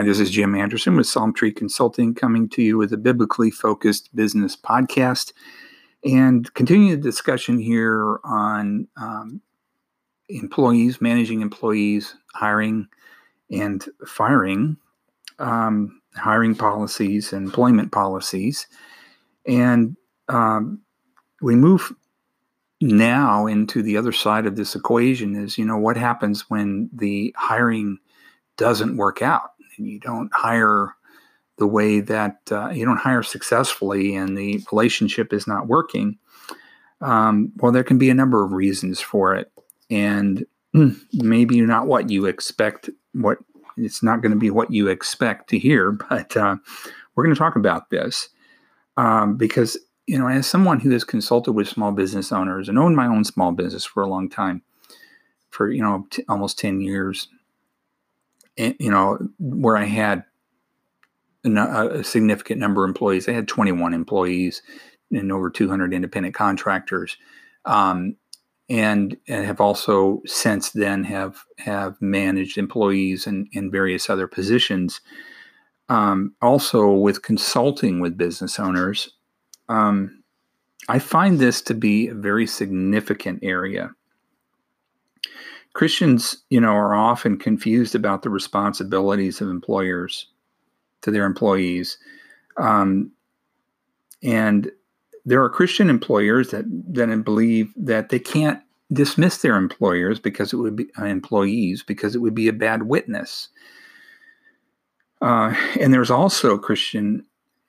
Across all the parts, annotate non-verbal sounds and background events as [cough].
Hi, this is Jim Anderson with Psalm Tree Consulting coming to you with a biblically focused business podcast and continue the discussion here on um, employees, managing employees, hiring and firing, um, hiring policies, employment policies. And um, we move now into the other side of this equation is, you know, what happens when the hiring doesn't work out and you don't hire the way that uh, you don't hire successfully and the relationship is not working. Um, well, there can be a number of reasons for it. And [clears throat] maybe not what you expect, what it's not going to be what you expect to hear, [laughs] but uh, we're going to talk about this um, because, you know, as someone who has consulted with small business owners and owned my own small business for a long time, for, you know, t- almost 10 years, you know, where I had a significant number of employees. I had 21 employees and over 200 independent contractors, um, and and have also since then have have managed employees in, in various other positions. Um, also, with consulting with business owners, um, I find this to be a very significant area. Christians, you know, are often confused about the responsibilities of employers to their employees. Um, and there are Christian employers that that believe that they can't dismiss their employers because it would be uh, employees because it would be a bad witness. Uh, and there's also Christian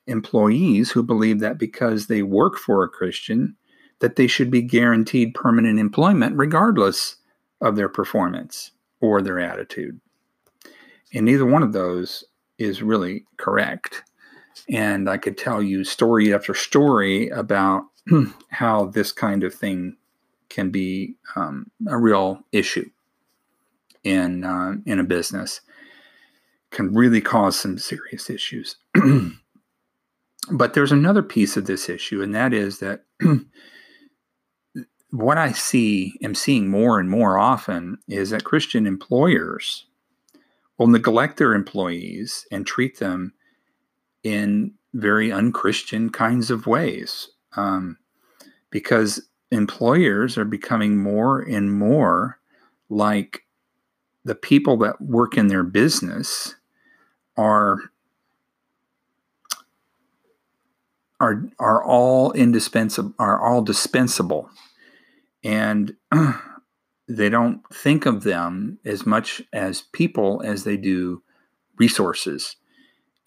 employees who believe that because they work for a Christian, that they should be guaranteed permanent employment regardless of their performance or their attitude. And neither one of those is really correct. And I could tell you story after story about [clears throat] how this kind of thing can be um, a real issue in uh, in a business. Can really cause some serious issues. [clears throat] but there's another piece of this issue, and that is that [clears throat] what I see, am seeing more and more often, is that Christian employers will neglect their employees and treat them in very unchristian kinds of ways. Um, because employers are becoming more and more like the people that work in their business are are are all indispensable are all dispensable and [clears throat] they don't think of them as much as people as they do resources.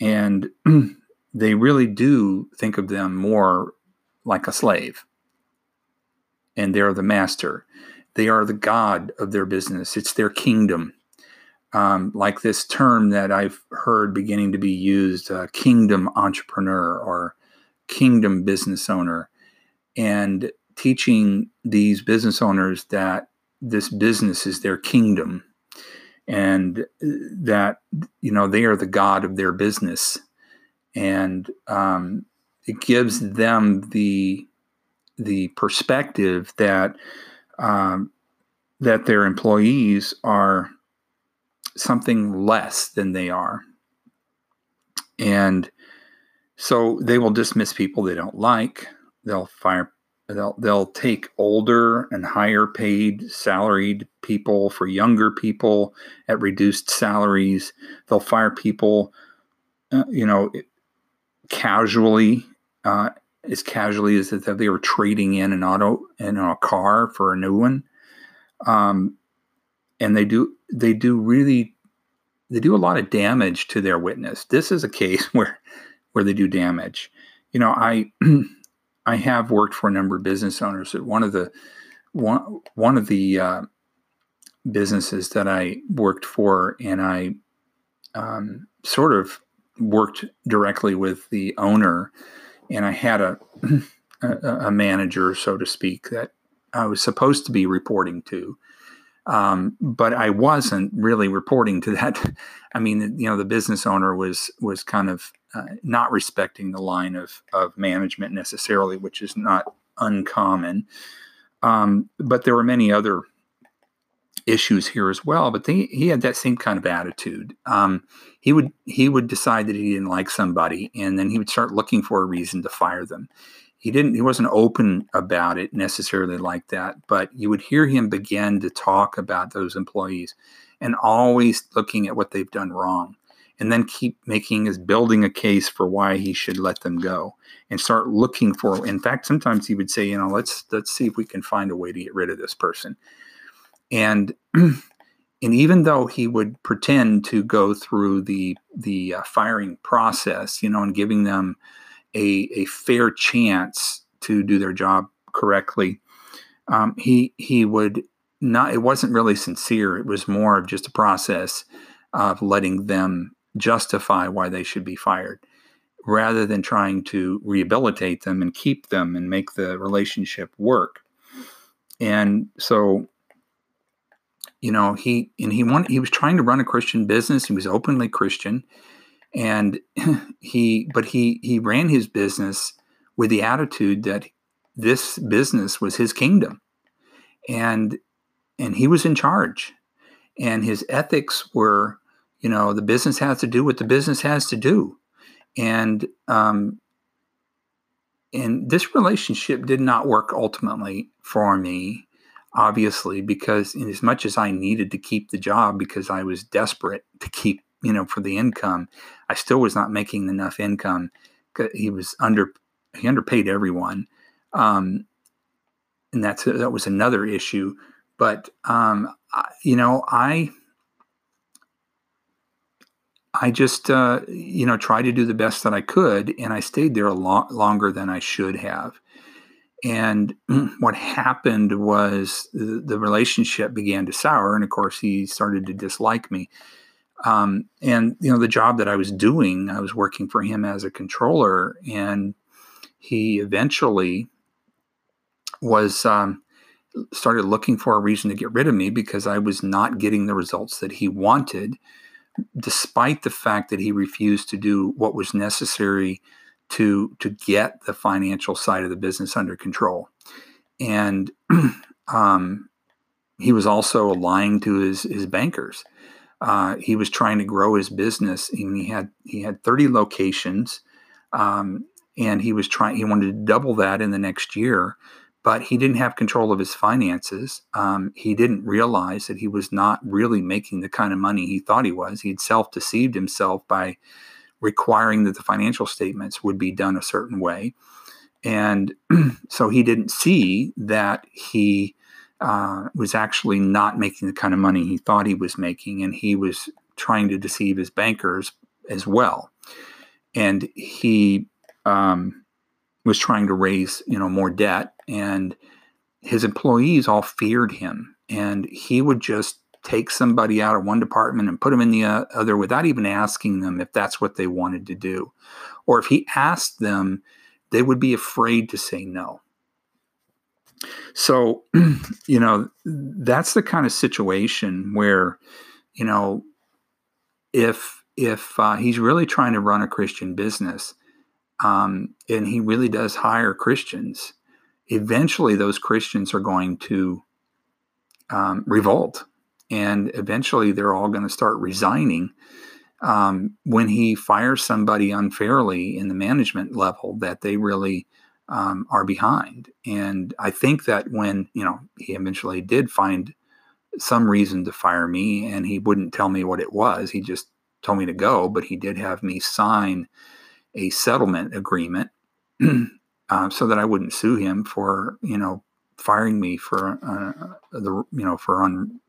And [clears throat] they really do think of them more like a slave. And they're the master. They are the god of their business. It's their kingdom. Um, like this term that i've heard beginning to be used uh, kingdom entrepreneur or kingdom business owner. And teaching these business owners that this business is their kingdom and that you know they are the god of their business. And um, it gives them the the perspective that um, that their employees are something less than they are. And so they will dismiss people they don't like. They'll fire they'll they'll take older and higher paid salaried people for younger people at reduced salaries. They'll fire people uh, you know casually uh, as casually as if they were trading in an auto in a car for a new one. Um, and they do they do really they do a lot of damage to their witness. This is a case [laughs] where where they do damage. You know i [clears throat] I have worked for a number of business owners. One of the one one of the uh, businesses that I worked for, and I um, sort of worked directly with the owner, and I had a, [clears throat] a, a manager, so to speak, that I was supposed to be reporting to. Um, but I wasn't really reporting to that. [laughs] I mean, you know, the business owner was was kind of uh, not respecting the line of of management necessarily, which is not uncommon. Um, but there were many other issues here as well. But they, he had that same kind of attitude. Um, he would he would decide that he didn't like somebody, and then he would start looking for a reason to fire them. He didn't. He wasn't open about it necessarily like that, but you would hear him begin to talk about those employees, and always looking at what they've done wrong, and then keep making his building a case for why he should let them go, and start looking for. In fact, sometimes he would say, you know, let's let's see if we can find a way to get rid of this person and [clears throat] and even though he would pretend to go through the the uh, firing process, you know, and giving them a a fair chance to do their job correctly, um, he he would not. It wasn't really sincere. It was more of just a process of letting them justify why they should be fired, rather than trying to rehabilitate them and keep them and make the relationship work. And so you know he and he wanted he was trying to run a christian business. He was openly christian. And [laughs] he but he he ran his business with the attitude that this business was his kingdom. And and he was in charge. And his ethics were you know the business has to do what the business has to do and um and this relationship did not work ultimately for me obviously, because in as much as I needed to keep the job because I was desperate to keep, you know, for the income, I still was not making enough income. He was under, he underpaid everyone. Um, and that's, that was another issue. But, um, I, you know, I, I just, uh, you know, tried to do the best that I could, and I stayed there a lot longer than I should have. And [clears throat] what happened was the, the, relationship began to sour. And of course, he started to dislike me. Um, and, you know, the job that I was doing, I was working for him as a controller. And he eventually was um, started looking for a reason to get rid of me because I was not getting the results that he wanted, despite the fact that he refused to do what was necessary to to get the financial side of the business under control. And [clears throat] um, he was also lying to his his bankers. Uh, he was trying to grow his business. And he had he had 30 locations, um, and he was trying. He wanted to double that in the next year, but he didn't have control of his finances. Um, he didn't realize that he was not really making the kind of money he thought he was. He had self deceived himself by requiring that the financial statements would be done a certain way. And [clears throat] so he didn't see that he uh, was actually not making the kind of money he thought he was making, and he was trying to deceive his bankers as well. And he um, was trying to raise, you know, more debt, and his employees all feared him, and he would just take somebody out of one department and put them in the uh, other without even asking them if that's what they wanted to do. Or if he asked them, they would be afraid to say no. So, [clears throat] you know, that's the kind of situation where, you know, if if uh, he's really trying to run a Christian business, um, and he really does hire Christians, eventually those Christians are going to um, revolt and eventually they're all going to start resigning um, when he fires somebody unfairly in the management level that they really um, are behind. And I think that when you know he eventually did find some reason to fire me, and he wouldn't tell me what it was, he just told me to go, but he did have me sign a settlement agreement [clears throat] uh, so that I wouldn't sue him for you know firing me for uh, the you know for un,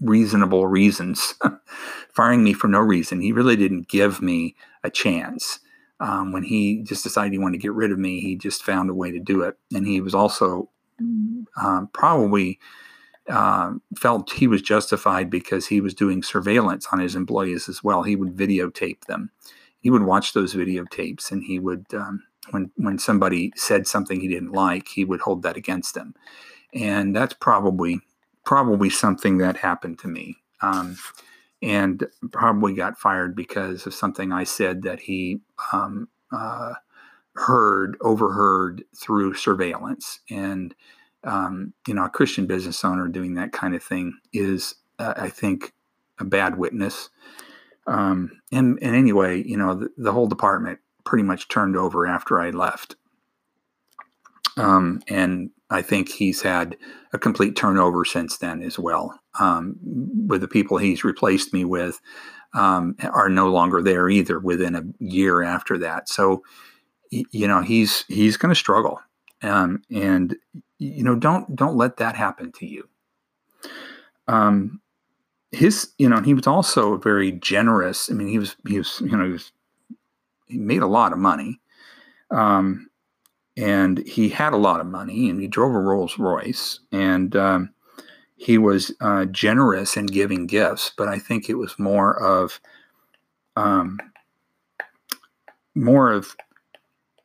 unreasonable reasons, [laughs] firing me for no reason. He really didn't give me a chance. Um, when he just decided he wanted to get rid of me, he just found a way to do it. And he was also um, probably uh, felt he was justified because he was doing surveillance on his employees as well. He would videotape them. He would watch those videotapes, and he would, um, when when somebody said something he didn't like, he would hold that against them. And that's probably probably something that happened to me. Um, and probably got fired because of something I said that he um, uh, heard, overheard through surveillance. And um, you know, a Christian business owner doing that kind of thing is, uh, I think, a bad witness. Um, and, and anyway, you know, the, the, whole department pretty much turned over after I left. Um, and I think he's had a complete turnover since then as well. Um, with the people he's replaced me with um, are no longer there either within a year after that. So, you know, he's he's going to struggle, um, and you know, don't don't let that happen to you. Um, his, you know, he was also very generous. I mean, he was he was you know he was he made a lot of money. Um, and he had a lot of money and he drove a Rolls Royce and um, he was uh, generous in giving gifts, but I think it was more of um, more of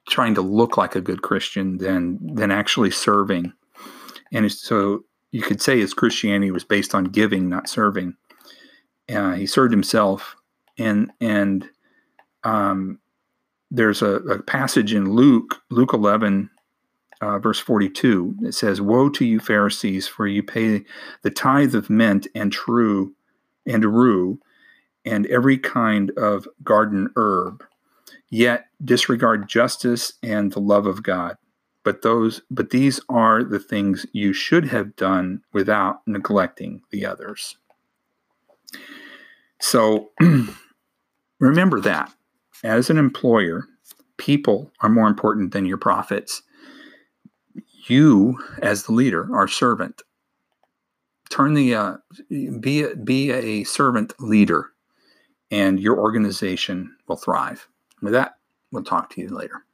trying to look like a good Christian than than actually serving. And so you could say his Christianity was based on giving, not serving. Uh, he served himself, and and um, there's a, a, passage in Luke, Luke 11, uh, verse 42. It says, Woe to you, Pharisees, for you pay the tithe of mint and true and rue and every kind of garden herb, yet disregard justice and the love of God. But those but these are the things you should have done without neglecting the others. So [clears throat] remember that as an employer, people are more important than your profits. You, as the leader, are servant. Turn the uh, be a, be a servant leader, and your organization will thrive. With that, we'll talk to you later.